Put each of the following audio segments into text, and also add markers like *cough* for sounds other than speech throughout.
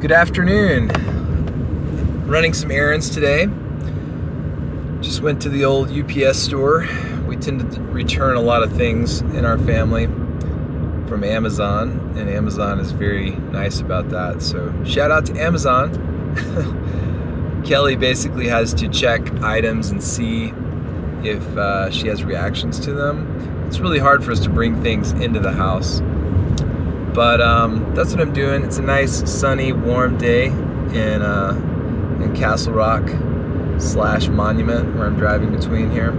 Good afternoon. Running some errands today. Just went to the old UPS store. We tend to return a lot of things in our family from Amazon, and Amazon is very nice about that. So, shout out to Amazon. *laughs* Kelly basically has to check items and see if uh, she has reactions to them. It's really hard for us to bring things into the house but um, that's what I'm doing. It's a nice, sunny, warm day in uh, in Castle Rock slash Monument, where I'm driving between here.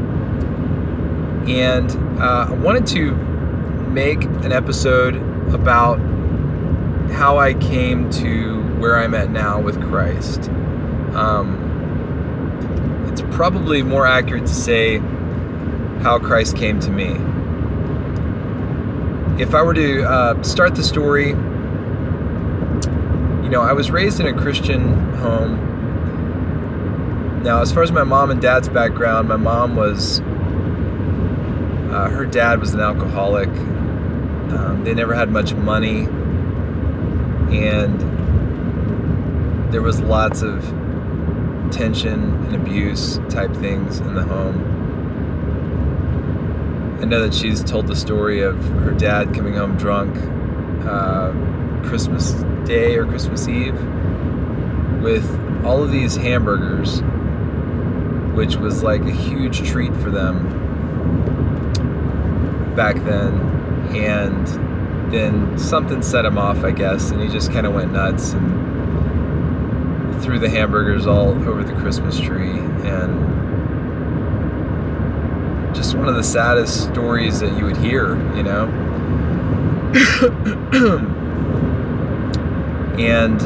And uh, I wanted to make an episode about how I came to where I'm at now with Christ. Um, it's probably more accurate to say how Christ came to me if I were to uh, start the story, you know, I was raised in a Christian home. Now, as far as my mom and dad's background, my mom was, uh, her dad was an alcoholic. Um, they never had much money, and there was lots of tension and abuse type things in the home. I know that she's told the story of her dad coming home drunk uh, Christmas Day or Christmas Eve with all of these hamburgers, which was like a huge treat for them back then. And then something set him off, I guess, and he just kind of went nuts and threw the hamburgers all over the Christmas tree and just one of the saddest stories that you would hear, you know? *coughs* and,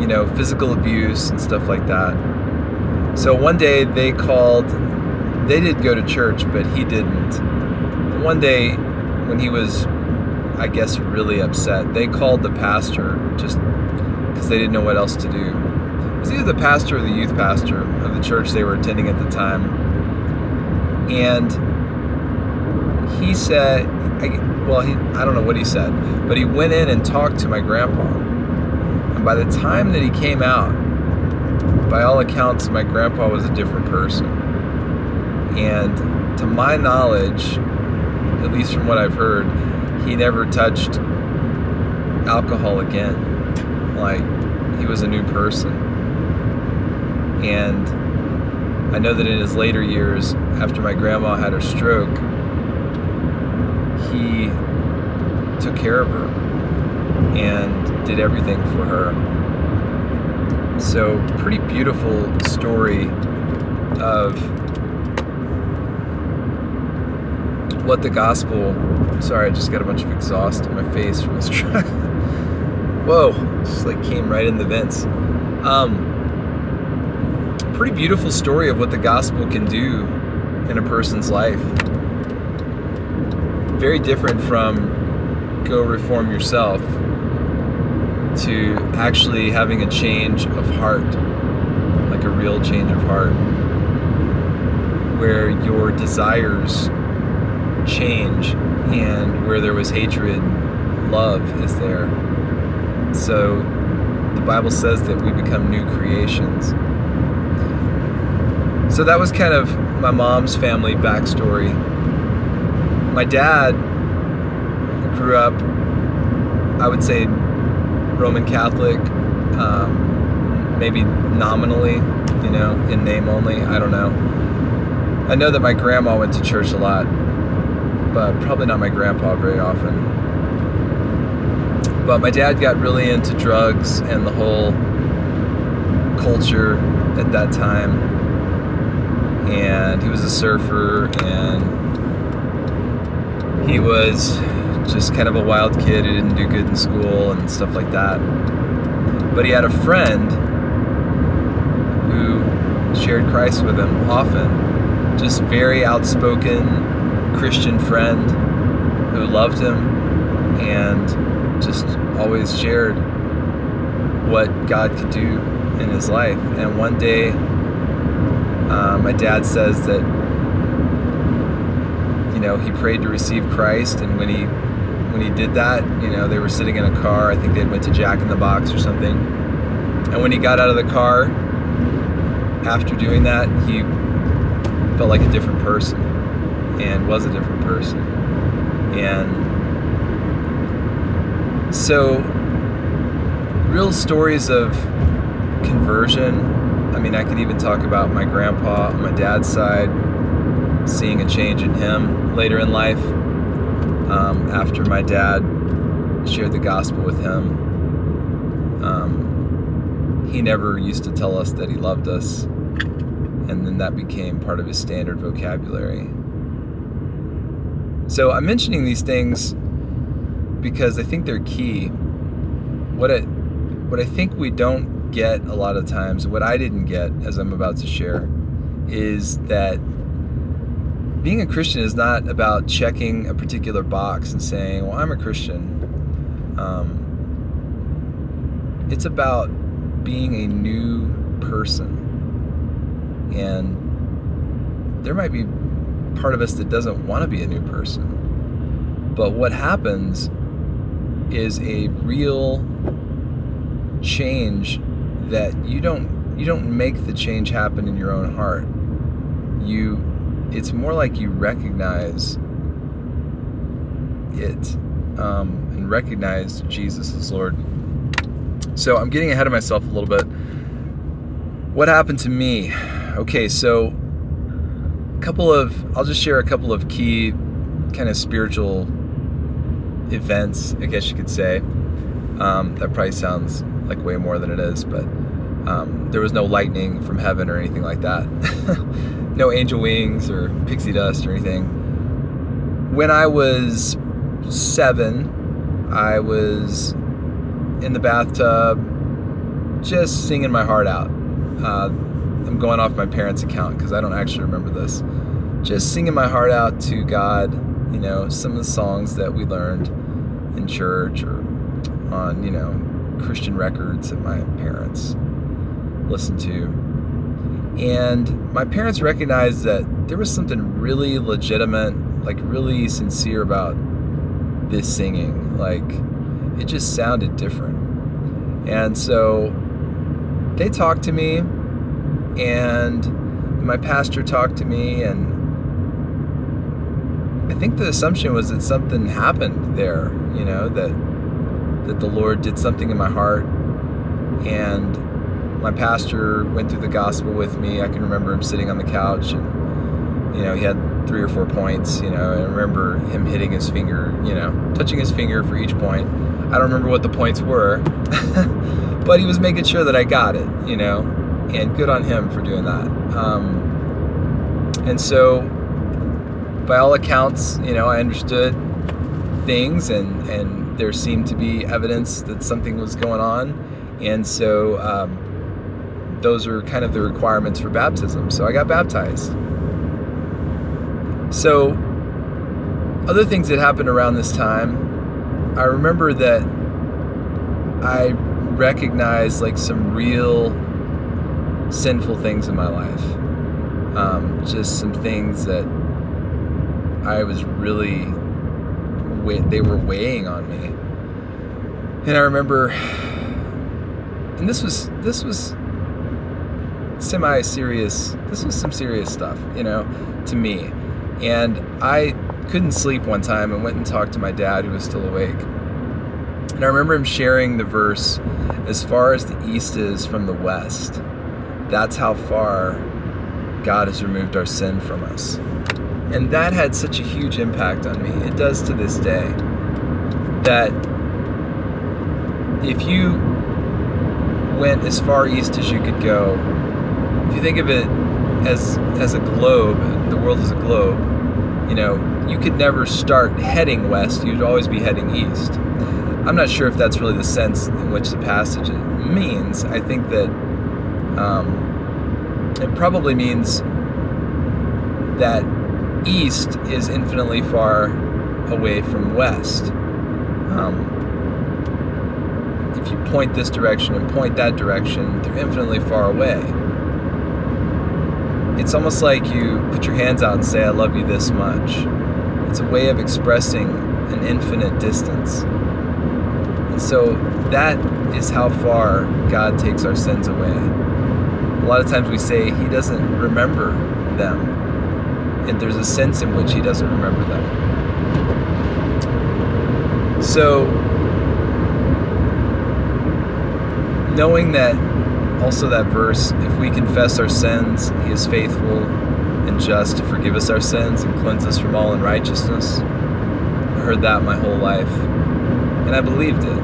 you know, physical abuse and stuff like that. So one day they called, they did go to church, but he didn't. One day when he was, I guess, really upset, they called the pastor just because they didn't know what else to do. It was either the pastor or the youth pastor of the church they were attending at the time and he said, I, well, he, I don't know what he said, but he went in and talked to my grandpa. And by the time that he came out, by all accounts, my grandpa was a different person. And to my knowledge, at least from what I've heard, he never touched alcohol again. Like, he was a new person. And I know that in his later years, after my grandma had her stroke, he took care of her and did everything for her. So, pretty beautiful story of what the gospel. Sorry, I just got a bunch of exhaust in my face from this *laughs* truck. Whoa, just like came right in the vents. Um, pretty beautiful story of what the gospel can do in a person's life. Very different from go reform yourself to actually having a change of heart, like a real change of heart, where your desires change and where there was hatred, love is there. So the Bible says that we become new creations. So that was kind of my mom's family backstory. My dad grew up, I would say, Roman Catholic, um, maybe nominally, you know, in name only. I don't know. I know that my grandma went to church a lot, but probably not my grandpa very often. But my dad got really into drugs and the whole culture at that time and he was a surfer and he was just kind of a wild kid who didn't do good in school and stuff like that. But he had a friend who shared Christ with him often. Just very outspoken Christian friend who loved him and just always shared what God could do in his life. And one day um, my dad says that you know he prayed to receive Christ, and when he when he did that. You know, they were sitting in a car. I think they went to Jack in the Box or something. And when he got out of the car, after doing that, he felt like a different person and was a different person. And so, real stories of conversion. I mean, I could even talk about my grandpa on my dad's side, seeing a change in him later in life um, after my dad shared the gospel with him. Um, he never used to tell us that he loved us, and then that became part of his standard vocabulary. So I'm mentioning these things because I think they're key. What I, what I think we don't get a lot of times, what I didn't get as I'm about to share, is that being a Christian is not about checking a particular box and saying, "Well, I'm a Christian." Um, it's about being a new person, and there might be part of us that doesn't want to be a new person. But what happens is a real change that you don't you don't make the change happen in your own heart. You it's more like you recognize it um, and recognize Jesus as Lord. So I'm getting ahead of myself a little bit. What happened to me? Okay, so a couple of I'll just share a couple of key kind of spiritual events, I guess you could say. Um, that probably sounds like way more than it is, but um, there was no lightning from heaven or anything like that. *laughs* no angel wings or pixie dust or anything. When I was seven, I was in the bathtub just singing my heart out. Uh, I'm going off my parents' account because I don't actually remember this. Just singing my heart out to God, you know, some of the songs that we learned in church or on, you know, Christian records that my parents listened to. And my parents recognized that there was something really legitimate, like really sincere about this singing. Like it just sounded different. And so they talked to me and my pastor talked to me and I think the assumption was that something happened there, you know, that that the Lord did something in my heart and my pastor went through the gospel with me. I can remember him sitting on the couch and you know, he had three or four points, you know, I remember him hitting his finger, you know, touching his finger for each point. I don't remember what the points were, *laughs* but he was making sure that I got it, you know, and good on him for doing that. Um, and so by all accounts, you know, I understood things and, and there seemed to be evidence that something was going on. And so um, those are kind of the requirements for baptism. So I got baptized. So, other things that happened around this time, I remember that I recognized like some real sinful things in my life. Um, just some things that I was really they were weighing on me. And I remember and this was this was semi serious this was some serious stuff, you know, to me. And I couldn't sleep one time and went and talked to my dad who was still awake. And I remember him sharing the verse as far as the east is from the west. That's how far God has removed our sin from us. And that had such a huge impact on me. It does to this day. That if you went as far east as you could go, if you think of it as as a globe, the world is a globe, you know, you could never start heading west, you'd always be heading east. I'm not sure if that's really the sense in which the passage means. I think that um, it probably means that east is infinitely far away from west. Um, if you point this direction and point that direction, they're infinitely far away. It's almost like you put your hands out and say, I love you this much. It's a way of expressing an infinite distance. And so that is how far God takes our sins away. A lot of times we say He doesn't remember them, and there's a sense in which He doesn't remember them. So, knowing that also that verse, if we confess our sins, He is faithful and just to forgive us our sins and cleanse us from all unrighteousness. I heard that my whole life, and I believed it.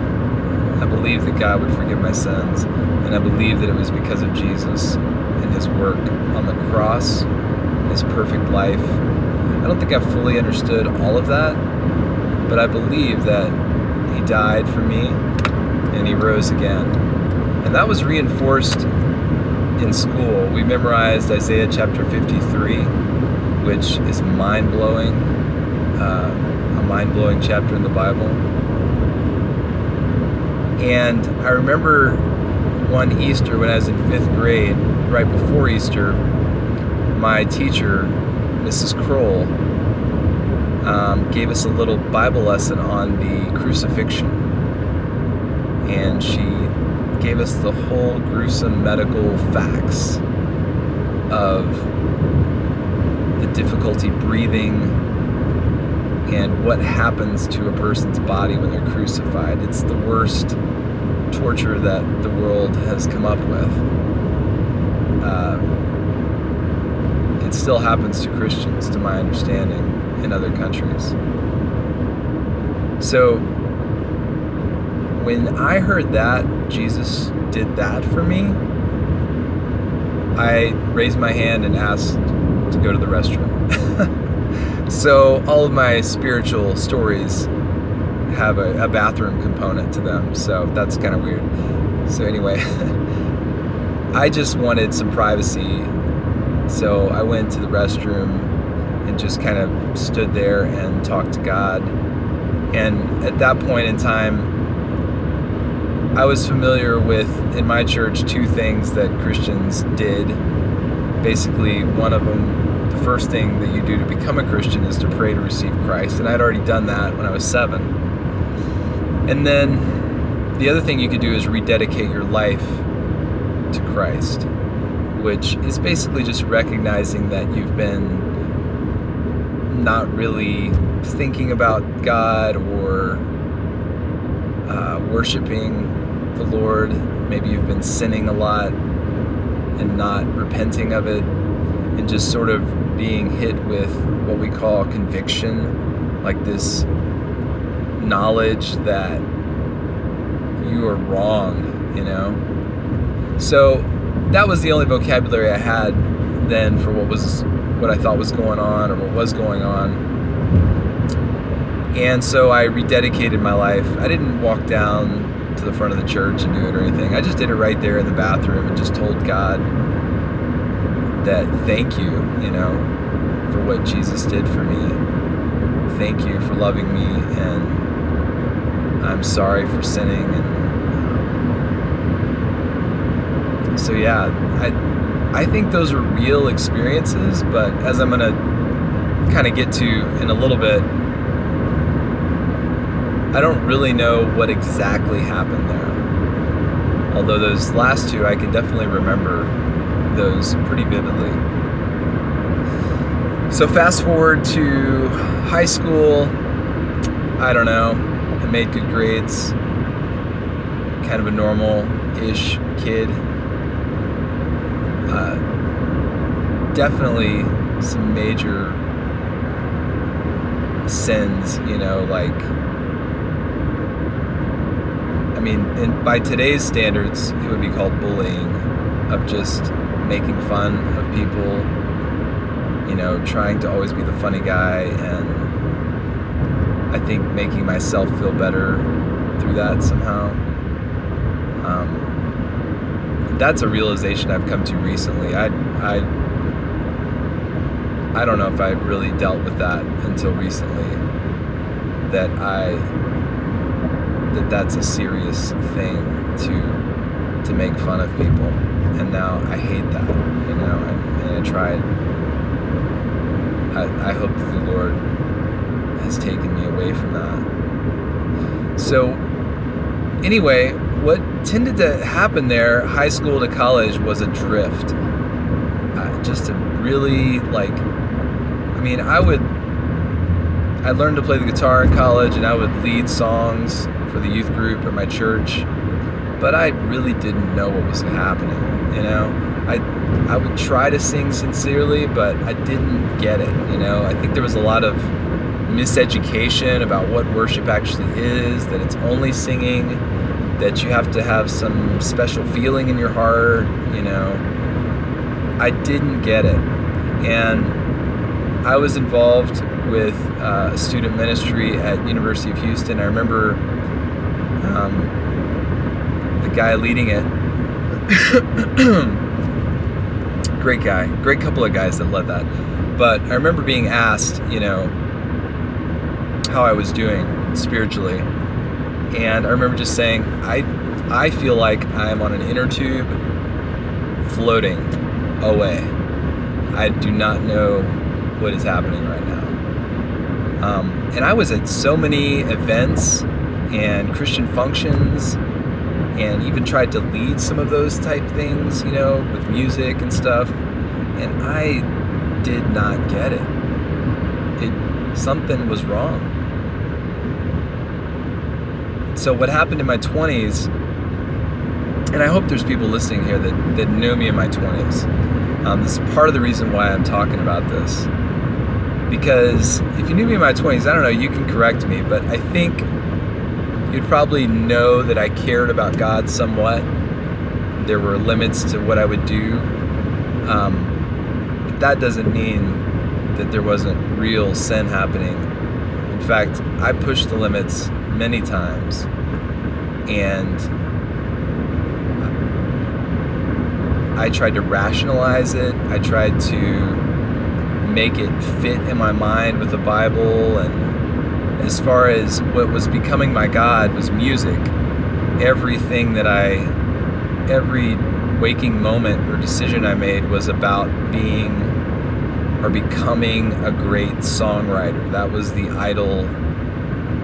I believed that God would forgive my sins, and I believed that it was because of Jesus and His work on the cross, His perfect life. I don't think I fully understood all of that, but I believe that He died for me and He rose again. And that was reinforced in school. We memorized Isaiah chapter 53, which is mind blowing, uh, a mind blowing chapter in the Bible. And I remember one Easter when I was in fifth grade, right before Easter, my teacher, Mrs. Kroll, um, gave us a little Bible lesson on the crucifixion. And she gave us the whole gruesome medical facts of the difficulty breathing and what happens to a person's body when they're crucified. It's the worst torture that the world has come up with. Uh, it still happens to Christians, to my understanding, in other countries. So, when I heard that Jesus did that for me, I raised my hand and asked to go to the restroom. *laughs* so all of my spiritual stories have a, a bathroom component to them, so that's kind of weird. So anyway, *laughs* I just wanted some privacy, so I went to the restroom and just kind of stood there and talked to God. And at that point in time, I was familiar with, in my church, two things that Christians did. Basically, one of them, the first thing that you do to become a Christian is to pray to receive Christ. And I'd already done that when I was seven. And then the other thing you could do is rededicate your life to Christ, which is basically just recognizing that you've been not really thinking about God or uh, worshiping the Lord. Maybe you've been sinning a lot and not repenting of it, and just sort of being hit with what we call conviction, like this knowledge that you are wrong, you know? So that was the only vocabulary I had then for what was what I thought was going on or what was going on. And so I rededicated my life. I didn't walk down to the front of the church and do it or anything. I just did it right there in the bathroom and just told God that thank you, you know, for what Jesus did for me. Thank you for loving me and I'm sorry for sinning and so yeah, I I think those are real experiences, but as I'm to kind of get to in a little bit, I don't really know what exactly happened there. Although those last two, I can definitely remember those pretty vividly. So, fast forward to high school. I don't know. I made good grades. Kind of a normal ish kid. Uh, definitely some major sins, you know, like I mean, in, by today's standards, it would be called bullying, of just making fun of people, you know, trying to always be the funny guy, and I think making myself feel better through that somehow. Um, that's a realization I've come to recently. I, I, I don't know if I really dealt with that until recently. That I that that's a serious thing to to make fun of people and now I hate that you know and, and I tried I, I hope that the Lord has taken me away from that. So, anyway, what tended to happen there, high school to college, was a drift. Uh, just a really like, I mean, I would, I learned to play the guitar in college, and I would lead songs for the youth group at my church, but I really didn't know what was happening. You know, I I would try to sing sincerely, but I didn't get it. You know, I think there was a lot of miseducation about what worship actually is. That it's only singing. That you have to have some special feeling in your heart. You know, I didn't get it, and I was involved with uh, student ministry at University of Houston. I remember um, the guy leading it. *coughs* great guy, great couple of guys that led that. But I remember being asked, you know, how I was doing spiritually, and I remember just saying, I, I feel like I'm on an inner tube, floating away. I do not know what is happening right now. Um, and I was at so many events and Christian functions and even tried to lead some of those type things, you know, with music and stuff. And I did not get it. It something was wrong. So what happened in my 20s, and I hope there's people listening here that, that knew me in my 20s. Um, this is part of the reason why I'm talking about this. Because if you knew me in my 20s, I don't know, you can correct me, but I think you'd probably know that I cared about God somewhat. There were limits to what I would do. Um, that doesn't mean that there wasn't real sin happening. In fact, I pushed the limits many times. And I tried to rationalize it. I tried to make it fit in my mind with the Bible and as far as what was becoming my God was music. Everything that I, every waking moment or decision I made was about being or becoming a great songwriter. That was the idol,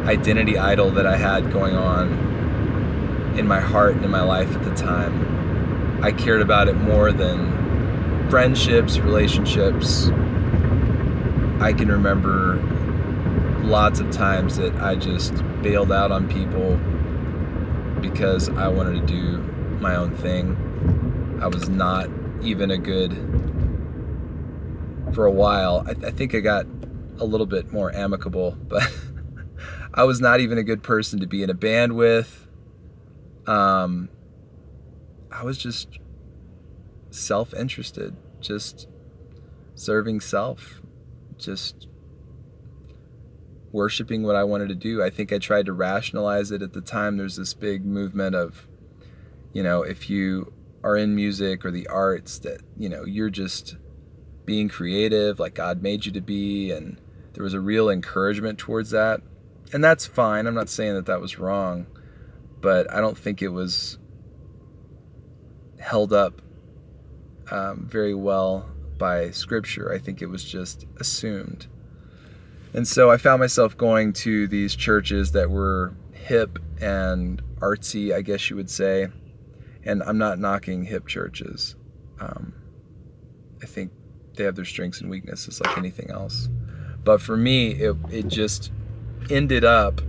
identity idol that I had going on in my heart and in my life at the time. I cared about it more than friendships, relationships. I can remember lots of times that I just bailed out on people because I wanted to do my own thing. I was not even a good, for a while, I, I think I got a little bit more amicable, *laughs* but I was not even a good person to be in a band with. Um, I was just self interested, just serving self, just worshiping what I wanted to do. I think I tried to rationalize it at the time. There's this big movement of, you know, if you are in music or the arts, that, you know, you're just being creative like God made you to be. And there was a real encouragement towards that. And that's fine. I'm not saying that that was wrong, but I don't think it was held up um, very well by scripture. I think it was just assumed. And so I found myself going to these churches that were hip and artsy, I guess you would say. And I'm not knocking hip churches. Um, I think they have their strengths and weaknesses like anything else. But for me, it, it just ended up,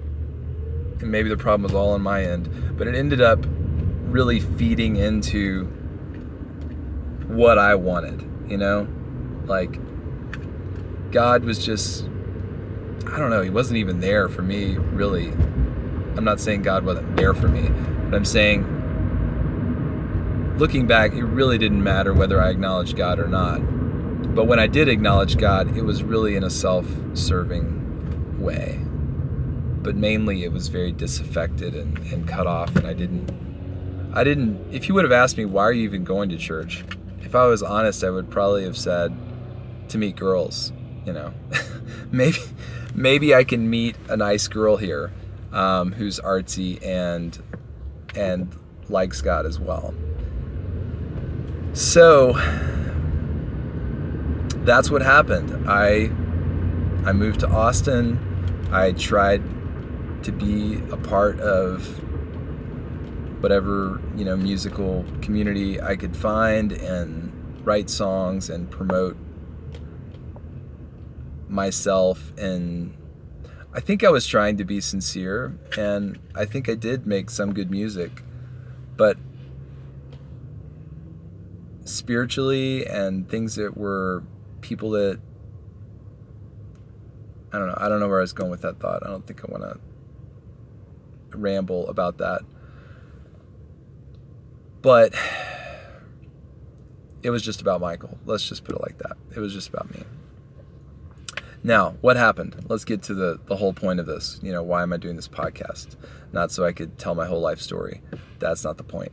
and maybe the problem was all on my end, but it ended up really feeding into what I wanted, you know? Like, God was just I don't know, he wasn't even there for me, really. I'm not saying God wasn't there for me, but I'm saying, looking back, it really didn't matter whether I acknowledged God or not. But when I did acknowledge God, it was really in a self serving way. But mainly it was very disaffected and, and cut off, and I didn't. I didn't. If you would have asked me, why are you even going to church? If I was honest, I would probably have said, to meet girls, you know. *laughs* maybe maybe I can meet a nice girl here um, who's artsy and and likes God as well. So that's what happened. I I moved to Austin I tried to be a part of whatever, you know, musical community I could find and write songs and promote myself and I think I was trying to be sincere and I think I did make some good music but spiritually and things that were people that I don't know. I don't know where I was going with that thought. I don't think I want to ramble about that. But it was just about Michael. Let's just put it like that. It was just about me. Now, what happened? Let's get to the, the whole point of this. You know, why am I doing this podcast? Not so I could tell my whole life story. That's not the point.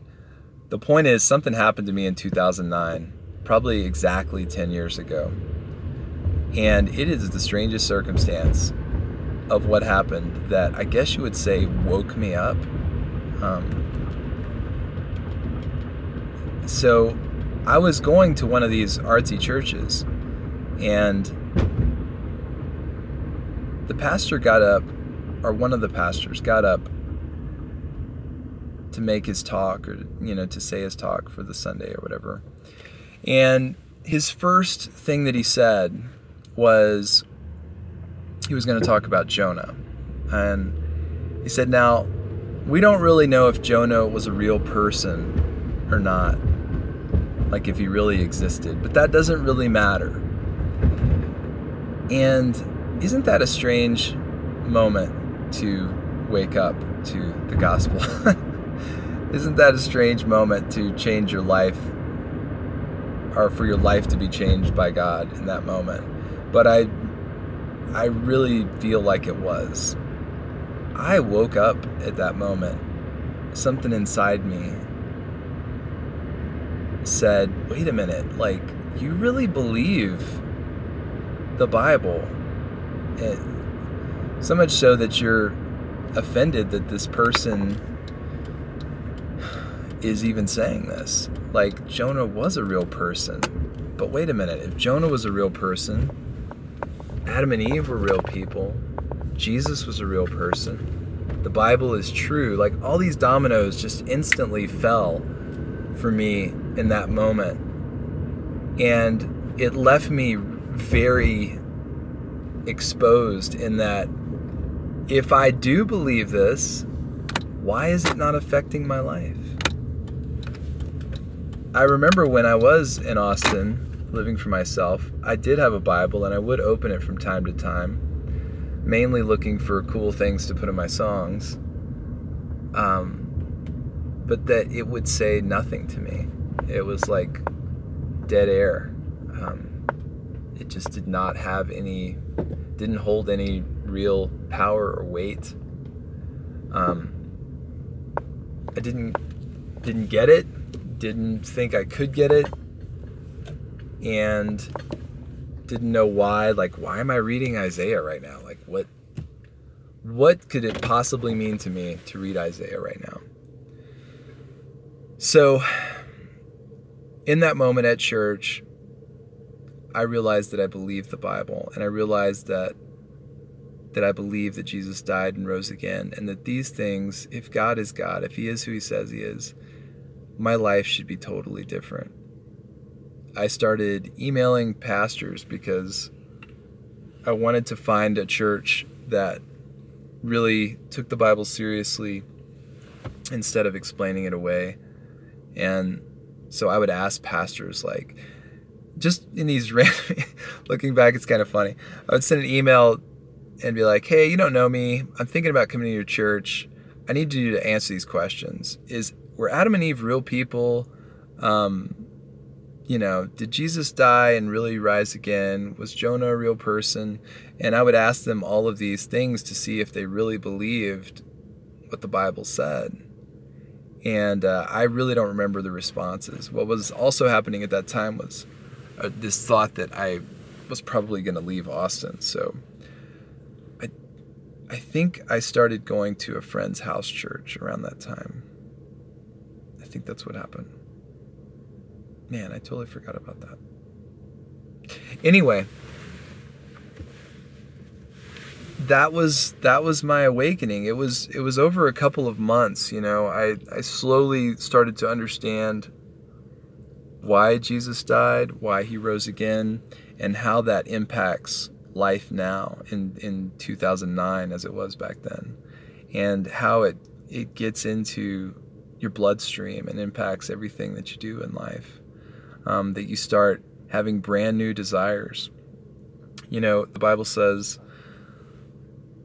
The point is, something happened to me in 2009, probably exactly 10 years ago. And it is the strangest circumstance of what happened that I guess you would say woke me up. Um, so I was going to one of these artsy churches, and the pastor got up, or one of the pastors got up to make his talk or you know to say his talk for the Sunday or whatever. And his first thing that he said was he was going to talk about Jonah. And he said, "Now, we don't really know if Jonah was a real person or not. Like if he really existed, but that doesn't really matter." And isn't that a strange moment to wake up to the gospel? *laughs* Isn't that a strange moment to change your life or for your life to be changed by God in that moment? But I I really feel like it was. I woke up at that moment. Something inside me said, "Wait a minute, like you really believe the Bible?" It, so much so that you're offended that this person is even saying this. Like, Jonah was a real person. But wait a minute, if Jonah was a real person, Adam and Eve were real people, Jesus was a real person, the Bible is true, like all these dominoes just instantly fell for me in that moment. And it left me very exposed in that if I do believe this, why is it not affecting my life? I remember when I was in Austin living for myself, I did have a Bible and I would open it from time to time, mainly looking for cool things to put in my songs. Um, but that it would say nothing to me. It was like dead air. Um, it just did not have any, didn't hold any real power or weight. Um, I didn't didn't get it didn't think I could get it and didn't know why like why am I reading Isaiah right now like what what could it possibly mean to me to read Isaiah right now so in that moment at church I realized that I believed the Bible and I realized that that I believe that Jesus died and rose again and that these things if God is God if he is who he says he is my life should be totally different. I started emailing pastors because I wanted to find a church that really took the Bible seriously instead of explaining it away. And so I would ask pastors, like, just in these *laughs* random, looking back, it's kind of funny. I would send an email and be like, hey, you don't know me. I'm thinking about coming to your church. I need you to answer these questions. Is were Adam and Eve real people? Um, you know, did Jesus die and really rise again? Was Jonah a real person? And I would ask them all of these things to see if they really believed what the Bible said. And uh, I really don't remember the responses. What was also happening at that time was uh, this thought that I was probably going to leave Austin. So I, I think I started going to a friend's house church around that time I think that's what happened. Man, I totally forgot about that. Anyway, that was that was my awakening. It was it was over a couple of months, you know. I I slowly started to understand why Jesus died, why he rose again, and how that impacts life now in in 2009 as it was back then. And how it it gets into your bloodstream and impacts everything that you do in life. Um, that you start having brand new desires. You know, the Bible says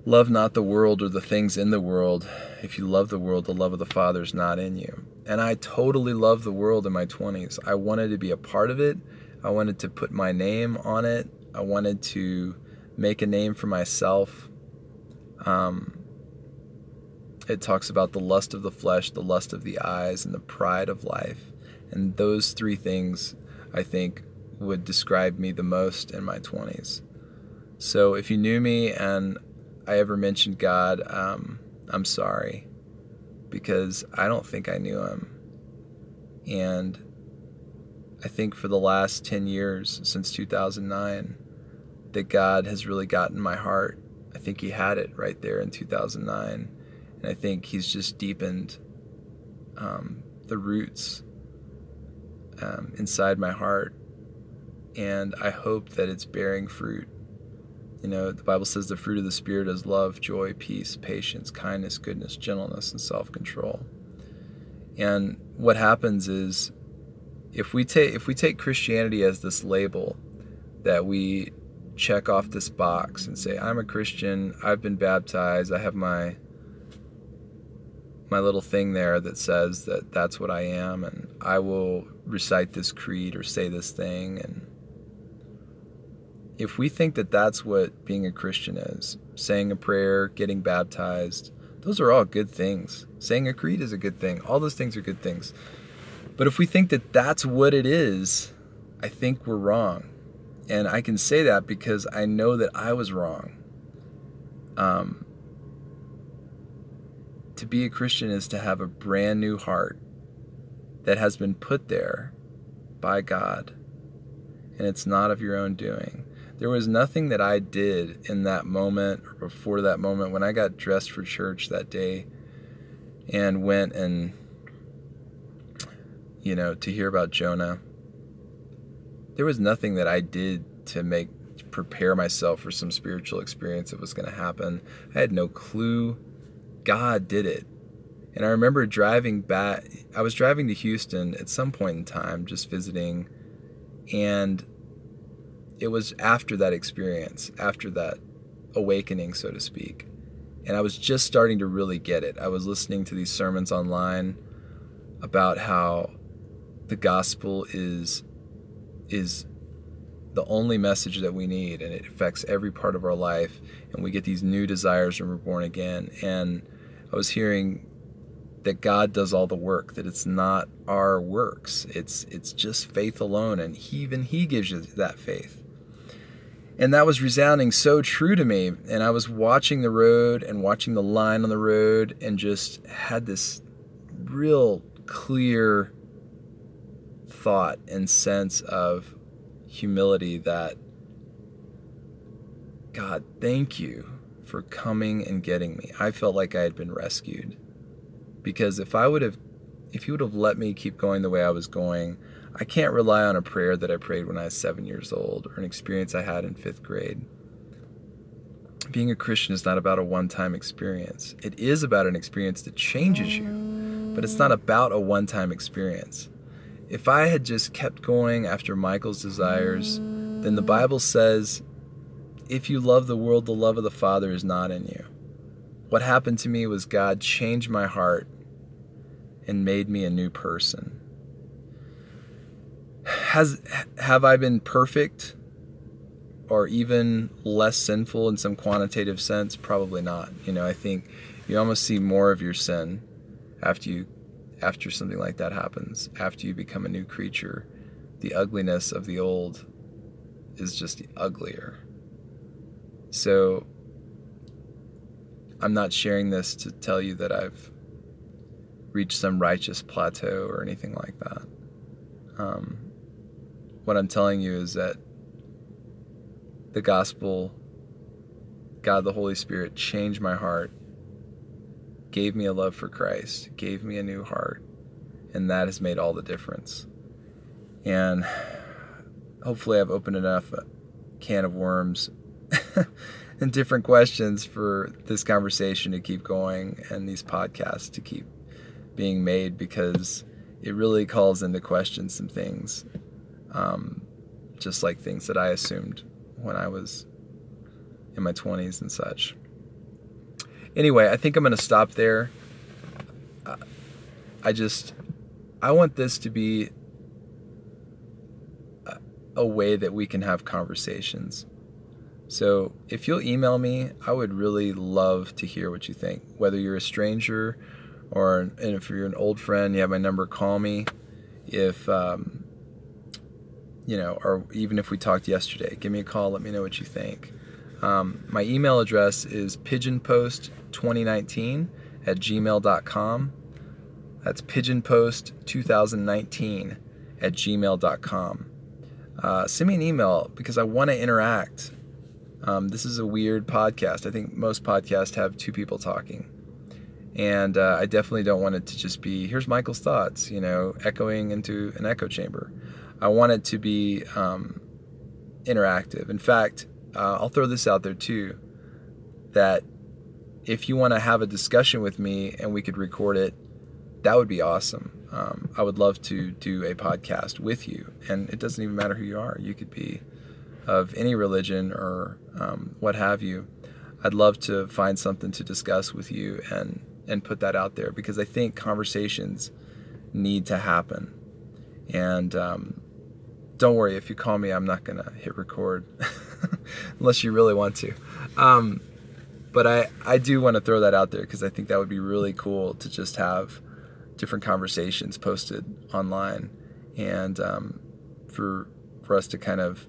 Love not the world or the things in the world. If you love the world, the love of the Father is not in you. And I totally loved the world in my 20s. I wanted to be a part of it. I wanted to put my name on it. I wanted to make a name for myself. Um, it talks about the lust of the flesh, the lust of the eyes, and the pride of life. And those three things, I think, would describe me the most in my 20s. So if you knew me and I ever mentioned God, um, I'm sorry because I don't think I knew him. And I think for the last 10 years, since 2009, that God has really gotten my heart. I think He had it right there in 2009. And I think He's just deepened um, the roots um, inside my heart. And I hope that it's bearing fruit you know, the Bible says the fruit of the Spirit is love, joy, peace, patience, kindness, goodness, gentleness, and self control. And what happens is if we take if we take Christianity as this label that we check off this box and say I'm a Christian, I've been baptized, I have my my little thing there that says that that's what I am and I will recite this creed or say this thing and if we think that that's what being a Christian is, saying a prayer, getting baptized, those are all good things. Saying a creed is a good thing. All those things are good things. But if we think that that's what it is, I think we're wrong. And I can say that because I know that I was wrong. Um, to be a Christian is to have a brand new heart that has been put there by God, and it's not of your own doing. There was nothing that I did in that moment or before that moment when I got dressed for church that day and went and, you know, to hear about Jonah. There was nothing that I did to make prepare myself for some spiritual experience that was going to happen. I had no clue. God did it. And I remember driving back, I was driving to Houston at some point in time, just visiting, and it was after that experience, after that awakening, so to speak. And I was just starting to really get it. I was listening to these sermons online about how the gospel is is the only message that we need and it affects every part of our life and we get these new desires when we're born again and i was hearing that god does all the work that it's not our works it's it's just faith alone and he, even he gives you that faith and that was resounding so true to me. And I was watching the road and watching the line on the road and just had this real clear thought and sense of humility that God, thank you for coming and getting me. I felt like I had been rescued. Because if I would have if he would have let me keep going the way I was going, I can't rely on a prayer that I prayed when I was seven years old or an experience I had in fifth grade. Being a Christian is not about a one time experience. It is about an experience that changes you, but it's not about a one time experience. If I had just kept going after Michael's desires, then the Bible says, if you love the world, the love of the Father is not in you. What happened to me was God changed my heart and made me a new person has have I been perfect or even less sinful in some quantitative sense? Probably not. You know, I think you almost see more of your sin after you after something like that happens, after you become a new creature. The ugliness of the old is just uglier. So I'm not sharing this to tell you that I've reached some righteous plateau or anything like that. Um, what I'm telling you is that the gospel God the Holy Spirit changed my heart, gave me a love for Christ, gave me a new heart, and that has made all the difference. And hopefully, I've opened enough can of worms *laughs* and different questions for this conversation to keep going and these podcasts to keep being made because it really calls into question some things, um, just like things that I assumed when I was in my 20s and such. Anyway, I think I'm going to stop there. Uh, I just, I want this to be a, a way that we can have conversations. So if you'll email me, I would really love to hear what you think. Whether you're a stranger or and if you're an old friend, you have my number, call me. If um, you know, or even if we talked yesterday, give me a call. Let me know what you think. Um, my email address is pigeonpost2019 at gmail.com. That's pigeonpost2019 at gmail.com. Uh, send me an email because I want to interact. Um, this is a weird podcast. I think most podcasts have two people talking. And uh, I definitely don't want it to just be, here's Michael's thoughts, you know, echoing into an echo chamber. I want it to be um, interactive. In fact, uh, I'll throw this out there too that if you want to have a discussion with me and we could record it, that would be awesome. Um, I would love to do a podcast with you. And it doesn't even matter who you are, you could be of any religion or um, what have you. I'd love to find something to discuss with you and, and put that out there because I think conversations need to happen. And um, don't worry, if you call me, I'm not going to hit record. *laughs* *laughs* unless you really want to. Um, but I, I do want to throw that out there because I think that would be really cool to just have different conversations posted online and um, for for us to kind of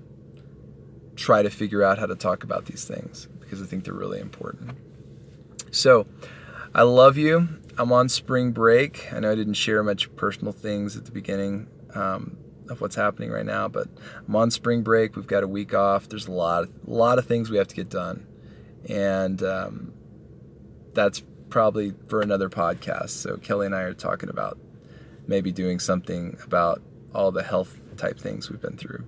try to figure out how to talk about these things because I think they're really important. So I love you. I'm on spring break. I know I didn't share much personal things at the beginning. Um, of what's happening right now. But I'm on spring break. We've got a week off. There's a lot, of, a lot of things we have to get done, and um, that's probably for another podcast. So Kelly and I are talking about maybe doing something about all the health type things we've been through.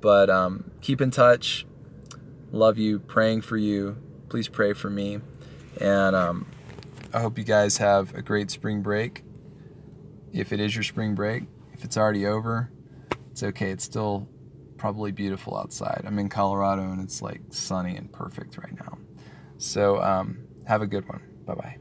But um, keep in touch. Love you. Praying for you. Please pray for me. And um, I hope you guys have a great spring break. If it is your spring break, if it's already over, it's okay. It's still probably beautiful outside. I'm in Colorado and it's like sunny and perfect right now. So um, have a good one. Bye bye.